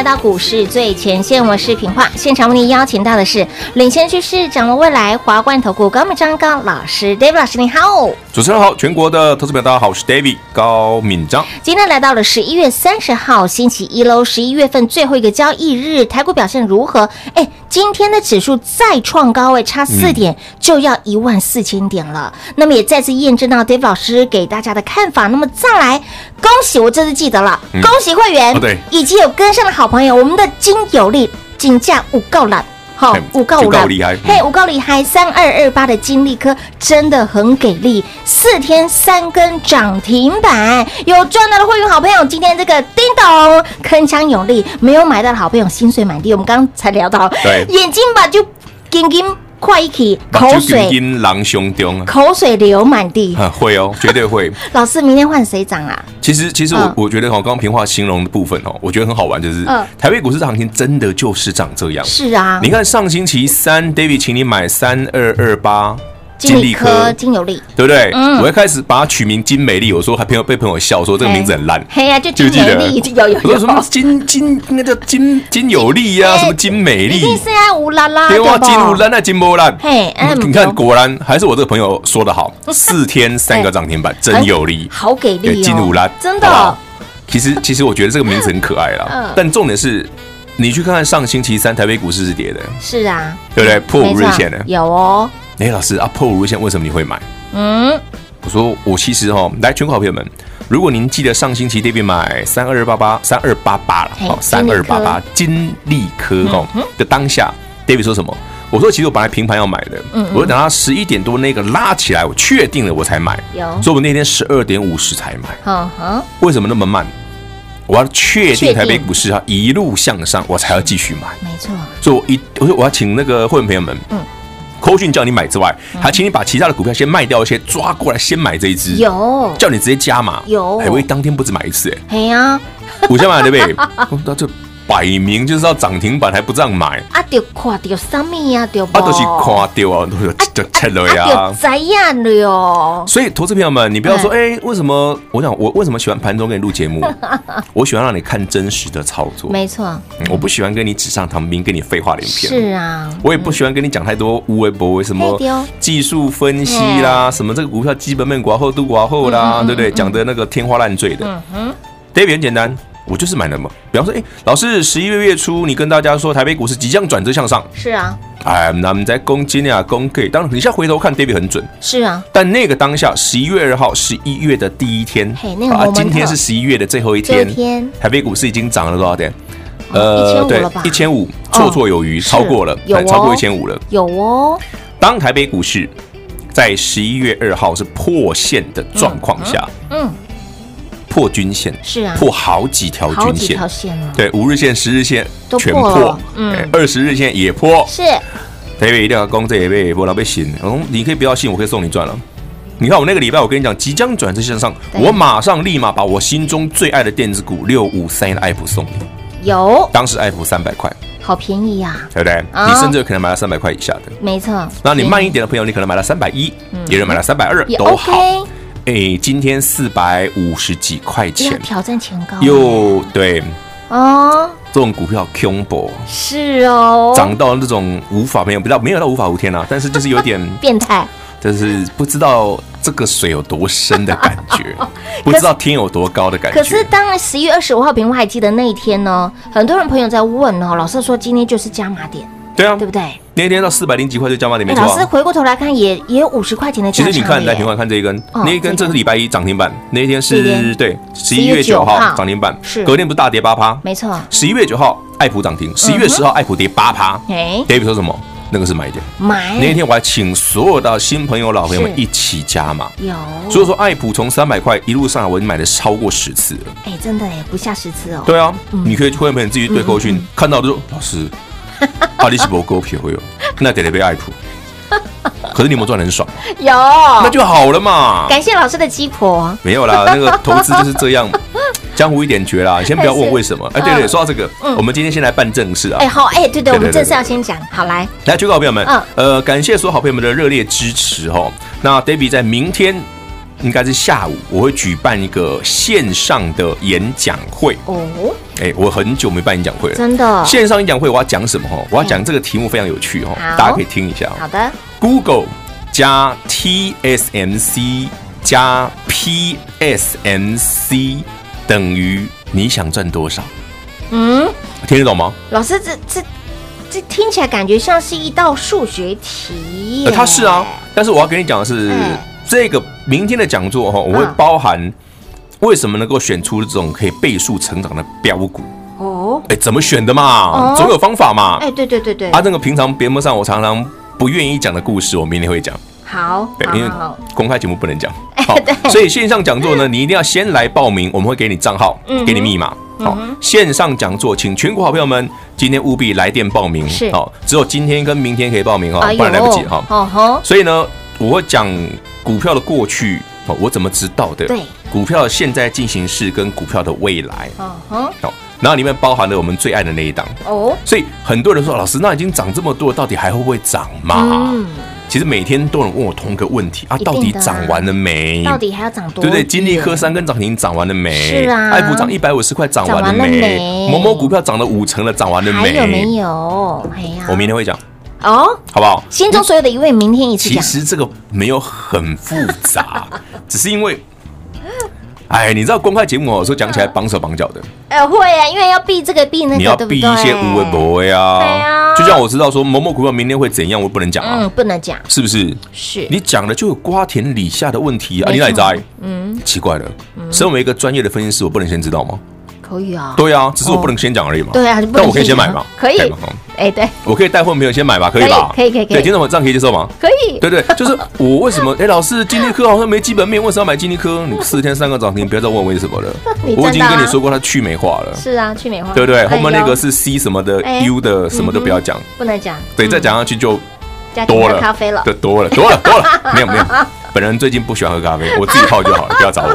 来到股市最前线，我是平化。现场为您邀请到的是领先趋势、掌握未来华冠投顾高敏章高老师，David 老师，你好。主持人好，全国的投资表大家好，我是 David 高敏章。今天来到了十一月三十号星期一喽，十一月份最后一个交易日，台股表现如何？哎，今天的指数再创高位，差四点就要一万四千点了。嗯、那么也再次验证到 David 老师给大家的看法。那么再来，恭喜我这次记得了，嗯、恭喜会员，对，以及有跟上的好朋友，我们的金有利金价五够了。好，五告五够厉害，嘿，五告厉害，三二二八的金利科真的很给力，四天三根涨停板，有赚到的会员好朋友，今天这个叮咚铿锵有力，没有买到的好朋友心碎满地。我们刚刚才聊到，对，眼睛吧就金金。快一起，口水狼胸中，口水流满地。会哦，绝对会。老师，明天换谁涨啊？其实，其实我我觉得哦，刚刚平话形容的部分哦，我觉得很好玩，就是台北股市的行情真的就是长这样。是啊，你看上星期三，David 请你买三二二八金利科、金有利，对不对？嗯，我一开始把它取名金美丽，我说还朋友被朋友笑说这个名字很烂。嘿呀，就金美丽，有有有。什么金金那叫金金有利呀？什么金美丽？金是啊，乌拉拉，对哇，金乌兰那金波兰。嘿，你看，果然还是我这个朋友说的好，四天三个涨停板，真有利，好给力哦，金乌兰，真的。其实其实我觉得这个名字很可爱啦，但重点是。你去看看上星期三台北股市是跌的，是啊，对不对？破五日线的有哦。哎，老师啊，破五日线为什么你会买？嗯，我说我其实哈，来全国好朋友们，如果您记得上星期 David 买三二八八三二八八了，好，三二八八金利科。哈的当下，David 说什么？我说其实我本来平盘要买的，嗯，我等到十一点多那个拉起来，我确定了我才买，有，所以我那天十二点五十才买，嗯哼，为什么那么慢？我要确定台北股市啊一路向上，我才要继续买。没错，所以我一我说我要请那个会员朋友们，嗯，扣讯叫你买之外，还请你把其他的股票先卖掉一些，抓过来先买这一只。有，叫你直接加码。有，哎，我当天不止买一次，哎，哎呀，我先买对不对？那这。摆明就是要涨停板，还不这样买啊？就看到什么呀？就啊，都是看到啊，都就切了呀，怎样了哟？所以，投资朋友们，你不要说，哎，为什么？我想，我为什么喜欢盘中给你录节目？我喜欢让你看真实的操作。没错，我不喜欢跟你纸上谈兵，跟你废话连篇。是啊，我也不喜欢跟你讲太多无为博为，什么技术分析啦，什么这个股票基本面寡厚度寡厚啦，对不对？讲的那个天花乱坠的。嗯哼，David 很简单。我就是买了嘛，比方说，哎，老师，十一月月初你跟大家说台北股市即将转折向上，是啊，哎，那我们在攻击啊，攻可以，当然你现在回头看，David 很准，是啊，但那个当下十一月二号，十一月的第一天，嘿，那个啊，今天是十一月的最后一天，天，台北股市已经涨了多少点？呃，对，一千五，绰绰有余，超过了，超过一千五了，有哦。当台北股市在十一月二号是破线的状况下，嗯。破均线是啊，破好几条均线，线对，五日线、十日线全破，嗯，二十日线也破，是。特别一定要攻这一倍，不然被信。嗯，你可以不要信，我可以送你赚了。你看我那个礼拜，我跟你讲，即将转折向上，我马上立马把我心中最爱的电子股六五三的爱普送你。有，当时爱普三百块，好便宜呀，对不对？你甚至有可能买到三百块以下的，没错。那你慢一点的朋友，你可能买到三百一，有人买到三百二，都好。哎，今天四百五十几块钱，挑战前高，又对哦，这种股票恐怖是哦，涨到那种无法没有，不知道没有到无法无天啊，但是就是有点 变态，就是不知道这个水有多深的感觉，不知道天有多高的感觉。可是当十一月二十五号，平我还记得那一天呢？很多人朋友在问哦，老师说今天就是加码点。对啊，对不对？那天到四百零几块就加码点没错。老师回过头来看，也也有五十块钱的。其实你看，来平华看这一根，那一根这是礼拜一涨停板，那一天是对十一月九号涨停板，是隔天不是大跌八趴？没错。十一月九号爱普涨停，十一月十号爱普跌八趴。哎，David 说什么？那个是买点。买。那天我还请所有的新朋友、老朋友们一起加码。有。所以说，爱普从三百块一路上来，我已经买了超过十次了。哎，真的哎，不下十次哦。对啊，你可以会员朋友自己对扣讯看到的时候，老师。阿里是不够皮会有，那得得被爱普。可是你有没有赚很爽？有，那就好了嘛。感谢老师的鸡婆。没有啦，那个投资就是这样，江湖一点绝啦。你先不要问为什么。哎，对对，说到这个，我们今天先来办正事啊。哎，好，哎，对对，我们正事要先讲。好，来，来，全国好朋友们，呃，感谢所有好朋友们的热烈支持哦。那 David 在明天。应该是下午，我会举办一个线上的演讲会哦。哎，我很久没办演讲会了，真的。线上演讲会我要讲什么？哈，我要讲这个题目非常有趣哈，大家可以听一下。好的。Google 加 TSMC 加 PSMC 等于你想赚多少？嗯，听得懂吗？老师，这这这听起来感觉像是一道数学题。呃，它是啊，但是我要跟你讲的是。这个明天的讲座哈，我会包含为什么能够选出这种可以倍数成长的标股哦？哎，怎么选的嘛？总有方法嘛？哎，对对对对。啊，那个平常节目上我常常不愿意讲的故事，我明天会讲。好，对，因为公开节目不能讲。好，所以线上讲座呢，你一定要先来报名，我们会给你账号，给你密码。好，线上讲座，请全国好朋友们今天务必来电报名。是，好，只有今天跟明天可以报名哈，不然来不及哈。哦吼，所以呢，我会讲。股票的过去哦，我怎么知道的？对，股票的现在进行式跟股票的未来，嗯哼，好，然后里面包含了我们最爱的那一档哦，所以很多人说，老师，那已经涨这么多，到底还会不会涨嘛？嗯，其实每天都有人问我同一个问题啊，到底涨完了没？到底还要涨多？对不对？金利科三根涨停涨完了没？是啊。爱普涨一百五十块涨完了没？某某股票涨了五成了，涨完了没？还有没有？哎呀，我明天会讲哦，好不好？心中所有的疑问，明天一起讲。其实这个没有很复杂，只是因为。哎，你知道公开节目有时候讲起来绑手绑脚的。哎，会啊，因为要避这个避那个，你要避一些无为不为啊。对啊。就像我知道说某某股票明天会怎样，我不能讲啊。嗯，不能讲。是不是？是。你讲了就有瓜田李下的问题啊！你哪在？嗯。奇怪了，身为一个专业的分析师，我不能先知道吗？可以啊。对啊，只是我不能先讲而已嘛。对啊，但我可以先买嘛。可以。哎，对，我可以带货朋友先买吧？可以吧？可以，可以，可以。对，听众们这样可以接受吗？可以。对对，就是我为什么？哎，老师，金立科好像没基本面，为什么要买金立科？你四天三个涨停，不要再问为什么了。我已经跟你说过，它去美化了。是啊，去美化。对不对？后面那个是 C 什么的，U 的什么都不要讲，不能讲。对，再讲下去就多了咖啡了，对多了，多了，多了。没有，没有。本人最近不喜欢喝咖啡，我自己泡就好了，不要找我，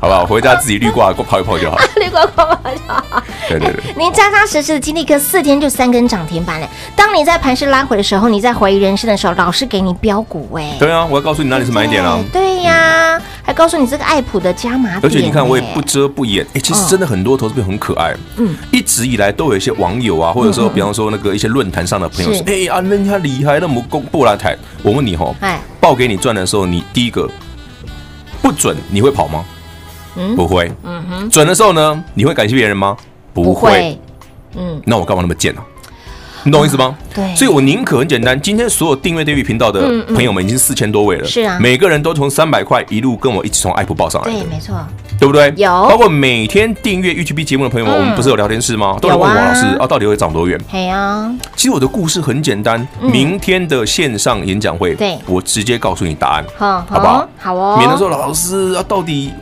好不好？回家自己滤挂泡一泡就好。绿挂泡泡就好。对对对，您扎扎实实的金立科四天就三根涨停板了。当你在盘势拉回的时候，你在怀疑人生的时候，老师给你标股哎。对啊，我要告诉你哪里是买点啊。对呀，还告诉你这个爱普的加码点。而且你看，我也不遮不掩，哎，其实真的很多投资朋友很可爱。嗯，一直以来都有一些网友啊，或者说比方说那个一些论坛上的朋友说，哎啊，人家厉害，那么公布来台。我问你哈，哎，报给你赚的时候，你第一个不准，你会跑吗？嗯，不会。嗯哼，准的时候呢，你会感谢别人吗？不会。嗯，那我干嘛那么贱呢？你懂我意思吗？对，所以我宁可很简单。今天所有订阅 David 频道的朋友们已经四千多位了，是啊，每个人都从三百块一路跟我一起从爱普报上来的，对，没错，对不对？有，包括每天订阅 YouTube 节目的朋友们，我们不是有聊天室吗？都来问王老师啊，到底会涨多远？对啊，其实我的故事很简单，明天的线上演讲会，对，我直接告诉你答案，好，好不好？好哦，免得说老师啊，到底。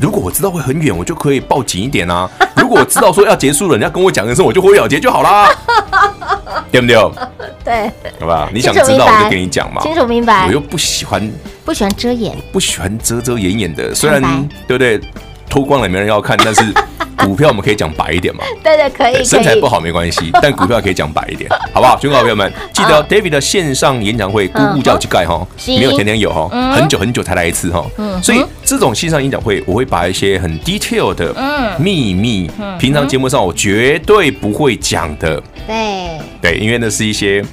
如果我知道会很远，我就可以抱紧一点啊。如果我知道说要结束了，人家跟我讲的时候，我就会了结就好啦，对不对？对，好吧？你想知道我就跟你讲嘛。清楚明白。我又不喜欢，不喜欢遮掩，不喜欢遮遮掩掩的。虽然对不对？脱光了没人要看，但是。股票我们可以讲白一点嘛？对对，可以。身材不好没关系，但股票可以讲白一点，好不好？全国好朋友们，记得 David 的线上演讲会，姑姑叫去盖哈，没有天天有哈，很久很久才来一次哈。所以这种线上演讲会，我会把一些很 detail 的秘密，平常节目上我绝对不会讲的。对对，因为那是一些。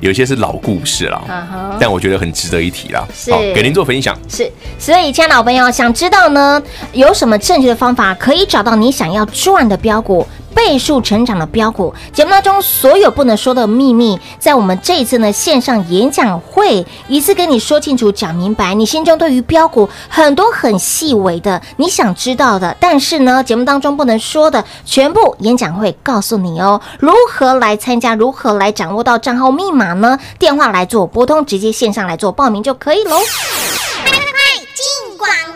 有些是老故事了，uh huh. 但我觉得很值得一提啦。好，给您做分享。是，所以，亲爱的老朋友，想知道呢，有什么正确的方法可以找到你想要赚的标股？倍数成长的标股，节目当中所有不能说的秘密，在我们这一次呢线上演讲会，一次跟你说清楚、讲明白。你心中对于标股很多很细微的，你想知道的，但是呢节目当中不能说的，全部演讲会告诉你哦。如何来参加？如何来掌握到账号密码呢？电话来做拨通，直接线上来做报名就可以喽。快快快，进广告！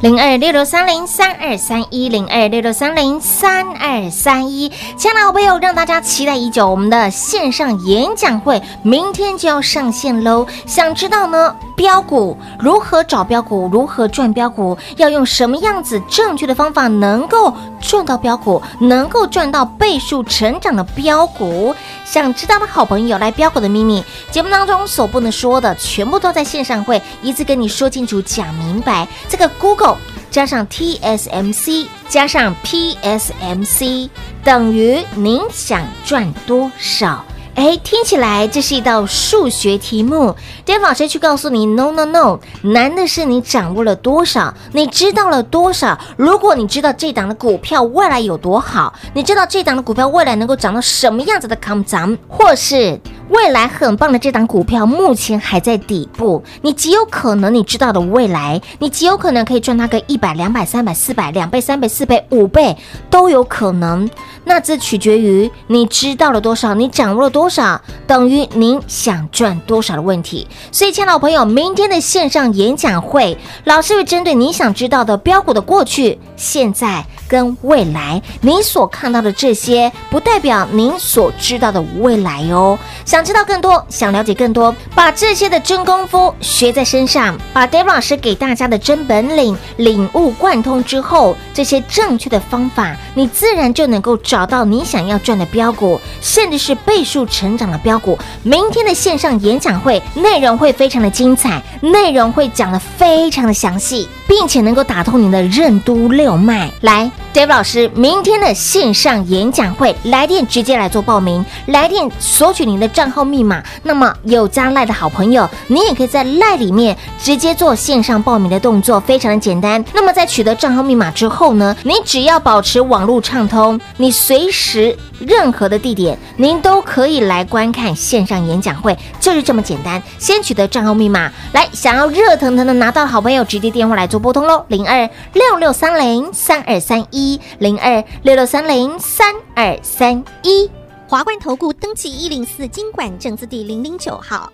零二六六三零三二三一零二六六三零三二三一，亲爱的好朋友，让大家期待已久，我们的线上演讲会明天就要上线喽。想知道呢？标股如何找标股？如何赚标股？要用什么样子正确的方法能够赚到标股？能够赚到倍数成长的标股？想知道的好朋友，来标股的秘密节目当中所不能说的，全部都在线上会一次跟你说清楚、讲明白。这个 Google。加上 TSMC 加上 PSMC 等于您想赚多少？哎，听起来这是一道数学题目。David 老师去告诉你，No No No，难的是你掌握了多少，你知道了多少。如果你知道这档的股票未来有多好，你知道这档的股票未来能够涨到什么样子的 come，或是未来很棒的这档股票目前还在底部，你极有可能你知道的未来，你极有可能可以赚它个一百、两百、三百、四百、两倍、三倍、四倍、五倍都有可能。那这取决于你知道了多少，你掌握了多少，等于您想赚多少的问题。所以，亲爱的朋友，明天的线上演讲会，老师会针对你想知道的飙股的过去、现在、跟未来。你所看到的这些，不代表您所知道的未来哦。想知道更多，想了解更多，把这些的真功夫学在身上，把 David 老师给大家的真本领领悟贯通之后，这些正确的方法，你自然就能够找到你想要赚的标股，甚至是倍数成长的标股。明天的线上演讲会内容会非常的精彩，内容会讲得非常的详细，并且能够打通您的任督六脉。来，David 老师，明天的线上演讲会，来电直接来做报名，来电索取您的账号密码。那么有加赖的好朋友，你也可以在赖里面直接做线上报名的动作，非常的简单。那么在取得账号密码之后呢，你只要保持网络畅通，你随时任何的地点，您都可以来观看线上演讲会，就是这么简单。先取得账号密码，来，想要热腾腾的拿到好朋友，直接电话来做拨通喽，零二六六三零三二三一，零二六六三零三二三一。华冠投顾登记一零四经管证字第零零九号，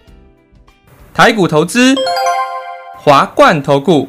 台股投资，华冠投顾。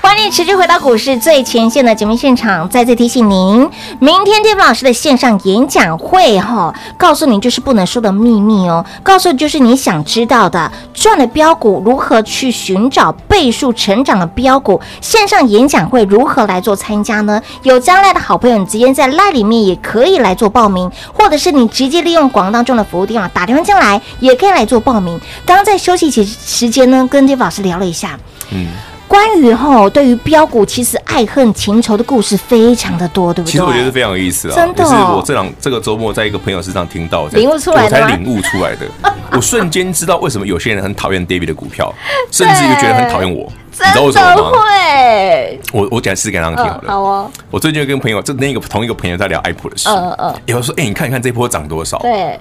欢迎持续回到股市最前线的节目现场。再次提醒您，明天 Dave 老师的线上演讲会，哈，告诉您就是不能说的秘密哦。告诉就是你想知道的，赚的标股如何去寻找倍数成长的标股。线上演讲会如何来做参加呢？有将来的好朋友，你直接在 LINE 里面也可以来做报名，或者是你直接利用广告当中的服务电话打电话进来，也可以来做报名。刚刚在休息时时间呢，跟 Dave 老师聊了一下，嗯。关于吼，对于标股，其实爱恨情仇的故事非常的多，对不对？其实我觉得非常有意思啊，真的、哦。是我这两这个周末在一个朋友身上听到，领悟出来的，我才领悟出来的。我瞬间知道为什么有些人很讨厌 David 的股票，甚至于觉得很讨厌我。你知道为什么吗？会。我我讲试给他们听好了。好哦。我最近跟朋友，就那个同一个朋友在聊 Apple 的事。嗯嗯。有人说：“哎，你看一看这波涨多少？”对。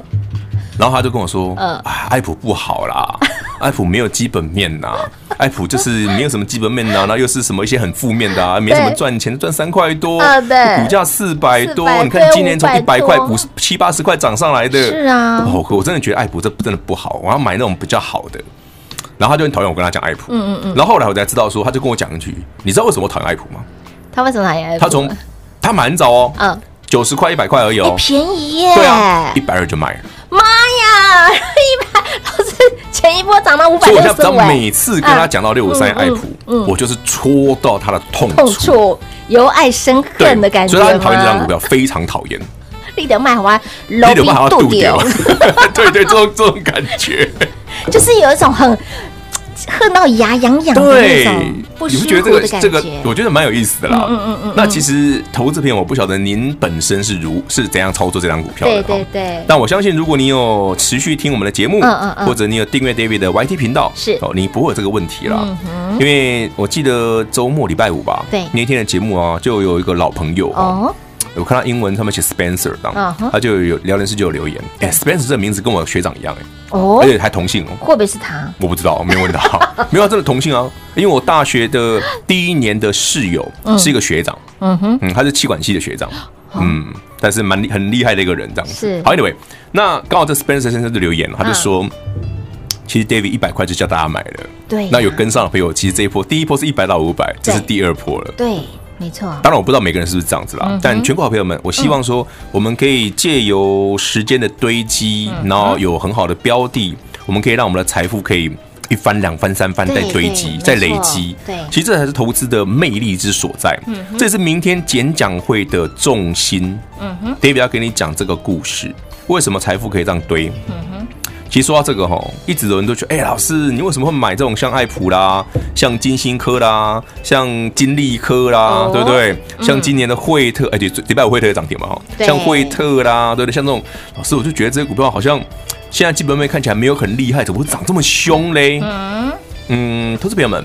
然后他就跟我说：“嗯，啊，爱普不好啦。”艾普没有基本面呐、啊，爱普就是没有什么基本面呐、啊，那又是什么一些很负面的啊，没什么赚钱，赚三块多，股价四百多，你看今年从一百块五十七八十块涨上来的，是啊，哦，我真的觉得艾普这真的不好，我要买那种比较好的。然后他就很讨厌我跟他讲艾普，嗯嗯嗯，然后后来我才知道说，他就跟我讲一句，你知道为什么我讨厌艾普吗？他为什么讨厌艾普？他从他买很早哦，嗯，九十块一百块而已哦，便宜耶，对啊，一百二就卖了。妈呀，一百老师前一波涨到五百六十五，所以我每次跟他讲到六五三爱普，我就是戳到他的痛处，由爱生恨的感觉。所以他很讨厌这张股票，非常讨厌。立德卖好啊，立德卖好要渡掉，对对，这种这种感觉，就是有一种很。恨到牙痒痒的那种不舒服的感觉，这个我觉得蛮有意思的啦。嗯嗯嗯。那其实投资朋友，我不晓得您本身是如是怎样操作这张股票的。对对对。但我相信，如果你有持续听我们的节目，嗯嗯嗯，或者你有订阅 David 的 YT 频道，是哦，你不会有这个问题啦。因为我记得周末礼拜五吧，对，那天的节目啊，就有一个老朋友哦。我看到英文上面写 Spencer，当、uh huh. 他就有聊天室就有留言，哎、欸、，Spencer 这个名字跟我学长一样，哎，哦，而且还同姓哦，会不会是他？我不知道，我没有问到，没有，真的同姓啊，因为我大学的第一年的室友是一个学长，嗯哼，嗯，他是气管系的学长，嗯，但是蛮厉很厉害的一个人，这样子。好，Anyway，那刚好这 Spencer 先生就留言，他就说，嗯、其实 David 一百块就叫大家买了，对、啊，那有跟上的朋友，其实这一波第一波是一百到五百，这是第二波了，对。没错，当然我不知道每个人是不是这样子啦，嗯、但全国好朋友们，我希望说我们可以借由时间的堆积，嗯、然后有很好的标的，我们可以让我们的财富可以一翻、两翻、三翻再堆积、再累积。对，其实这才是投资的魅力之所在。嗯哼，这是明天演讲会的重心。嗯哼，David 要给你讲这个故事，为什么财富可以这样堆？嗯哼，其实说到这个哈，一直有人都觉得，哎、欸，老师，你为什么会买这种像爱普啦、像金星科啦、像金利科啦，哦、对不对？嗯、像今年的惠特，哎、欸，对，礼拜五惠特也涨停嘛哈，像惠特啦，对不对？像这种老师，我就觉得这些股票好像现在基本面看起来没有很厉害，怎么会涨这么凶嘞？嗯嗯，投资朋友们，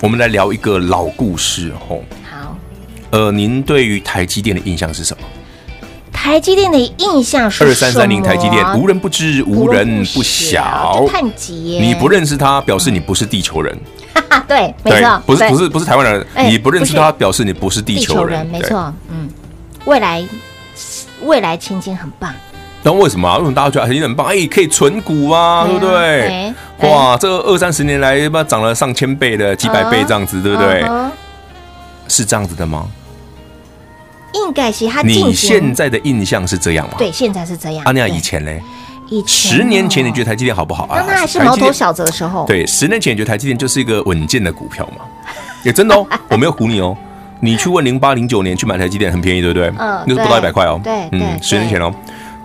我们来聊一个老故事哈。好，呃，您对于台积电的印象是什么？台积电的印象是二三三零台积电，无人不知，无人不晓。你不认识他，表示你不是地球人。哈哈，对，没错，不是不是不是台湾人，你不认识他，表示你不是地球人。没错，嗯，未来未来前景很棒。那为什么啊？为什么大家觉得台积电很棒？哎，可以存股啊，对不对？哇，这二三十年来，不涨了上千倍的几百倍这样子，对不对？是这样子的吗？应该是他。你现在的印象是这样吗？对，现在是这样。阿尼亚以前嘞？以前十年前你觉得台积电好不好啊？当他还是毛头小子的时候。对，十年前你觉得台积电就是一个稳健的股票嘛？也真的哦，我没有唬你哦。你去问零八零九年去买台积电很便宜，对不对？嗯，那是不到一百块哦。对，嗯，十年前哦，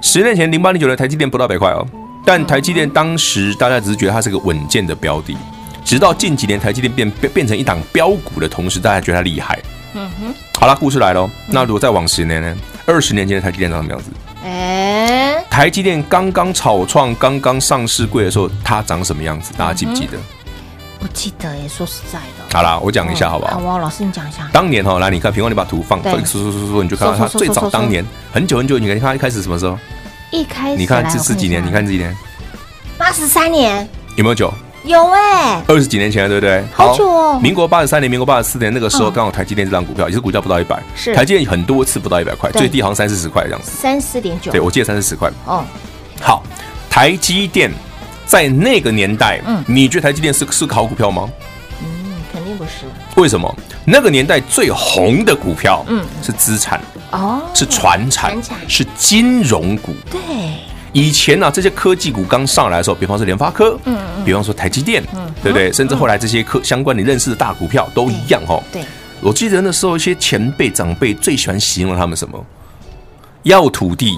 十年前零八零九年台积电不到一百块哦。但台积电当时大家只是觉得它是个稳健的标的，直到近几年台积电变变变成一档标股的同时，大家觉得它厉害。嗯哼，好了，故事来了。那如果再往十年呢？二十年前的台积电长什么样子？哎，台积电刚刚草创、刚刚上市柜的时候，它长什么样子？大家记不记得？不记得耶，说实在的。好啦，我讲一下好不好？好，老师你讲一下。当年哈，来你看，平光，你把图放，说说说说，你就看到它最早当年很久很久，你看它一开始什么时候？一开始你看这是几年？你看这几年？八十三年。有没有久？有哎，二十几年前了，对不对？好久哦。民国八十三年、民国八十四年那个时候，刚好台积电这档股票也是股价不到一百，是台积电很多次不到一百块，最低好像三四十块这样子。三四点九，对我记得三四十块。哦，好，台积电在那个年代，嗯，你觉得台积电是是个好股票吗？嗯，肯定不是。为什么？那个年代最红的股票，嗯，是资产哦，是传产，是金融股，对。以前呢、啊，这些科技股刚上来的时候，比方说联发科，嗯，嗯比方说台积电，嗯，对不对？嗯、甚至后来这些科相关你认识的大股票都一样哦。对，我记得那时候一些前辈长辈最喜欢形容他们什么？要土地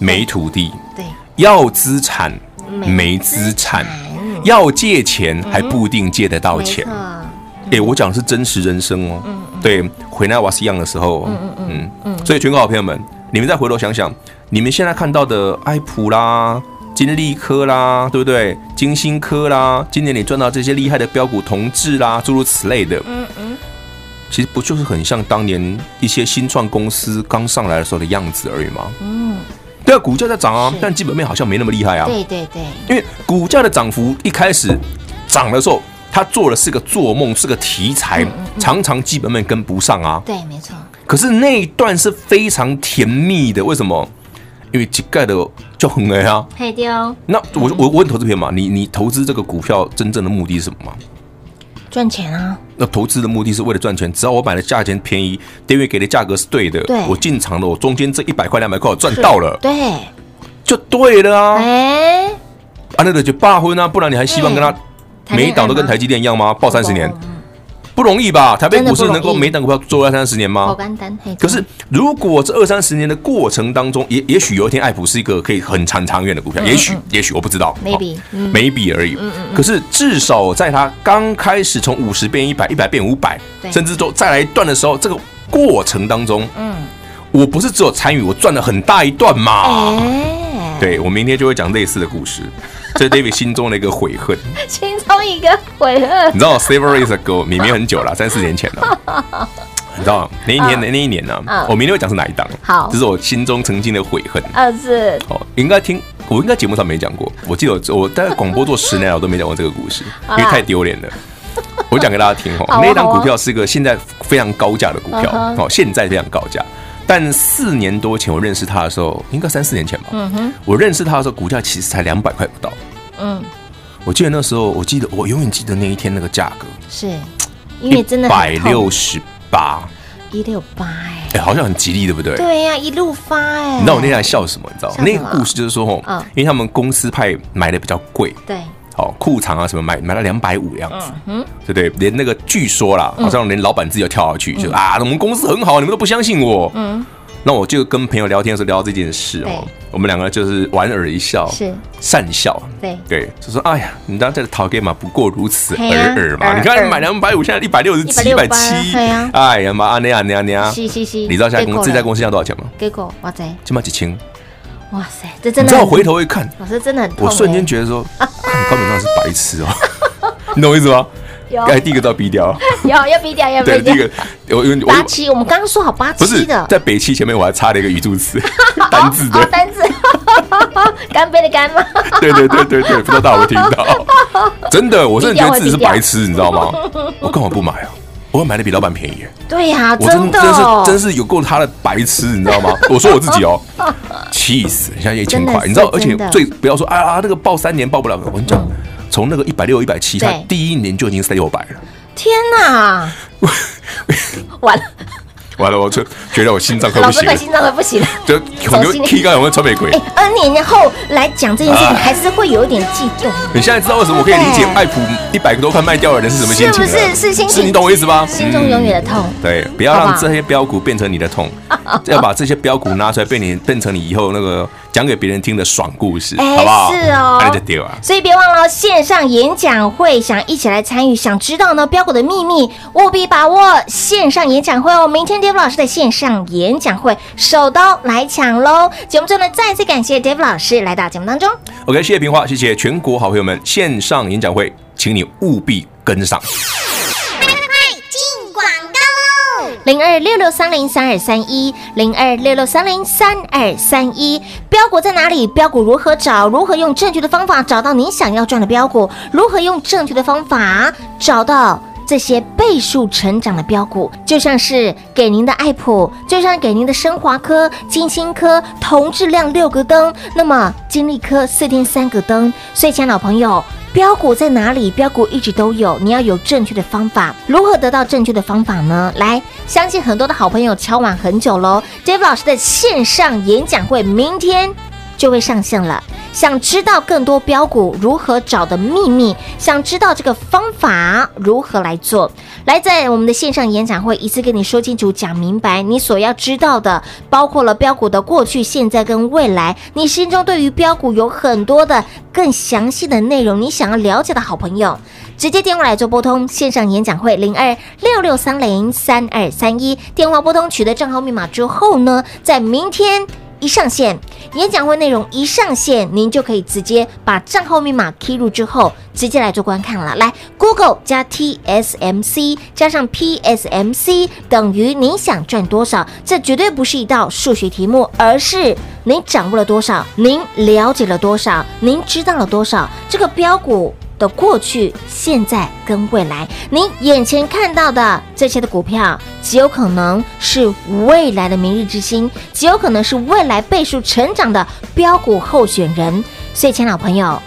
没土地，对，要资产没资产，要借钱还不一定借得到钱。哎，我讲的是真实人生哦。嗯，对，回来我是一样的时候，嗯嗯嗯嗯。所以，全国好朋友们，你们再回头想想。你们现在看到的爱普啦、金利科啦，对不对？金星科啦，今年你赚到这些厉害的标股同志啦，诸如此类的，嗯嗯，其实不就是很像当年一些新创公司刚上来的时候的样子而已吗？嗯，对啊，股价在涨啊，但基本面好像没那么厉害啊。对对对，因为股价的涨幅一开始涨的时候，它做的是个做梦，是个题材，常常基本面跟不上啊。对，没错。可是那一段是非常甜蜜的，为什么？因为盖的就很哎啊，配掉。那我我我问投资朋友嘛，你你投资这个股票真正的目的是什么吗？赚钱啊。那投资的目的是为了赚钱，只要我买的价钱便宜，店员给的价格是对的，对，我进场了，我中间这一百块两百块我赚到了，对，就对了啊。哎，啊那个就罢婚啊，不然你还希望跟他每一档都跟台积电一样吗？报三十年。不容易吧？台北股市能够每档股票做二三十年吗？可是，如果这二三十年的过程当中，也也许有一天，爱普是一个可以很长长远的股票。也许，也许我不知道，maybe，maybe 而已。可是，至少在它刚开始从五十变一百，一百变五百，甚至说再来一段的时候，这个过程当中，嗯，我不是只有参与，我赚了很大一段嘛。对，我明天就会讲类似的故事。这是 David 心中的一个悔恨，心中一个悔恨。你知道 Several years ago，明明很久了，三四年前了。你知道那一年的那一年呢？我明天会讲是哪一档？好，这是我心中曾经的悔恨。啊，是。哦，应该听，我应该节目上没讲过。我记得我我在广播做十年了，我都没讲过这个故事，因为太丢脸了。我讲给大家听哦，那一档股票是一个现在非常高价的股票哦，现在非常高价。但四年多前我认识他的时候，应该三四年前吧。嗯哼，我认识他的时候，股价其实才两百块不到。嗯，我记得那时候，我记得我永远记得那一天那个价格，是。因为真的一百六十八，一六八哎，哎，好像很吉利，对不对？对呀，一路发哎。你知道我那天在笑什么？你知道那个故事就是说，哦，因为他们公司派买的比较贵，对，好裤长啊什么买买了两百五的样子，嗯，对不对？连那个据说啦，好像连老板自己要跳下去，就啊，我们公司很好，你们都不相信我，嗯。那我就跟朋友聊天的时候聊到这件事哦，我们两个就是莞尔一笑，是善笑，对对，就说哎呀，你当这个讨给嘛，不过如此而尔嘛。你看买两百五，现在一百六十七、一百七，哎呀妈，啊那样那样那样，是是是，你知道现在公这家公司要多少钱吗？给过哇塞，起码几千。哇塞，这真的，你知道我回头一看，老师真的很痛，我瞬间觉得说，根本上是白痴哦，你懂我意思吗？有，该第一个都要逼掉，有要逼掉，要逼掉。第一个，我因为八七，我们刚刚说好八七的，在北七前面我还插了一个语助词，单字的单字，干杯的干吗？对对对对对，不知道大家有没有听到？真的，我真的觉得自己是白痴，你知道吗？我干嘛不买啊？我买的比老板便宜。对呀，我真的真是真是有够他的白痴，你知道吗？我说我自己哦，气死！人家一千块，你知道？而且最不要说啊啊，那个报三年报不了，我跟你讲。从那个一百六、一百七，他第一年就已经是六百了。天哪！完了。完了，我就觉得我心脏快不行，心脏快不行了，就可能提高有没有穿玫瑰？哎，N 年后来讲这件事情，还是会有一点悸动。你现在知道为什么我可以理解爱普一百多块卖掉的人是什么心情了？是不是是心情？是你懂我意思吧？心中永远的痛。对，不要让这些标股变成你的痛，要把这些标股拿出来，被你变成你以后那个讲给别人听的爽故事，好不好？是哦，所以别忘了线上演讲会，想一起来参与，想知道呢标股的秘密，务必把握线上演讲会哦。明天 David 老师的线上。演讲会，手刀来抢喽！节目中呢，再次感谢 David 老师来到节目当中。OK，谢谢平花，谢谢全国好朋友们。线上演讲会，请你务必跟上。零二六六三零三二三一，零二六六三零三二三一。标股在哪里？标股如何找？如何用正确的方法找到你想要赚的标股？如何用正确的方法找到？这些倍数成长的标股，就像是给您的爱普，就像给您的升华科、金星科，同质量六个灯，那么金利科四天三个灯。所以，亲爱的老朋友，标股在哪里？标股一直都有，你要有正确的方法。如何得到正确的方法呢？来，相信很多的好朋友敲碗很久喽 Dave 老师的线上演讲会明天就会上线了。想知道更多标股如何找的秘密，想知道这个方法如何来做，来在我们的线上演讲会一次跟你说清楚、讲明白。你所要知道的，包括了标股的过去、现在跟未来。你心中对于标股有很多的更详细的内容，你想要了解的好朋友，直接电话来做拨通线上演讲会零二六六三零三二三一，电话拨通取得账号密码之后呢，在明天。一上线，演讲会内容一上线，您就可以直接把账号密码 key 入之后，直接来做观看了。来，Google 加 TSMC 加上 PSMC 等于你想赚多少？这绝对不是一道数学题目，而是您掌握了多少，您了解了多少，您知道了多少？这个标股。的过去、现在跟未来，你眼前看到的这些的股票，极有可能是未来的明日之星，极有可能是未来倍数成长的标股候选人。所以，亲爱的朋友，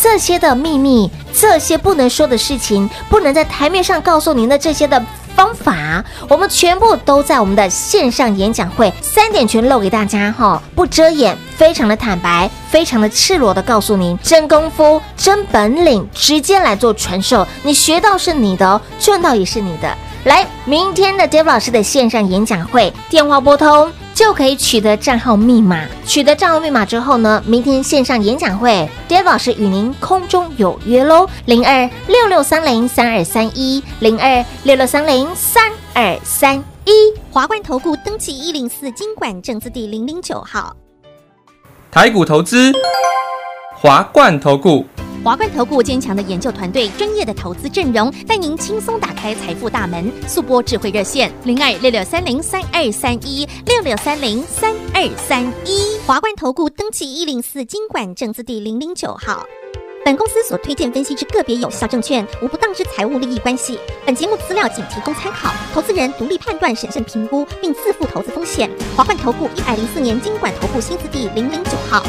这些的秘密，这些不能说的事情，不能在台面上告诉您的这些的。方法，我们全部都在我们的线上演讲会，三点全露给大家哈，不遮掩，非常的坦白，非常的赤裸的告诉您，真功夫、真本领，直接来做传授，你学到是你的，赚到也是你的。来，明天的 David 老师的线上演讲会，电话拨通。就可以取得账号密码。取得账号密码之后呢，明天线上演讲会，David 老师与您空中有约喽。零二六六三零三二三一，零二六六三零三二三一。华冠投顾登记一零四经管证字第零零九号。台股投资，华冠投顾。华冠投顾坚强的研究团队，专业的投资阵容，带您轻松打开财富大门。速拨智慧热线零二六六三零三二三一六六三零三二三一。华冠投顾登记一零四金管证字第零零九号。本公司所推荐分析之个别有效证券，无不当之财务利益关系。本节目资料仅提供参考，投资人独立判断、审慎评估，并自负投资风险。华冠投顾一百零四年金管投顾新字第零零九号。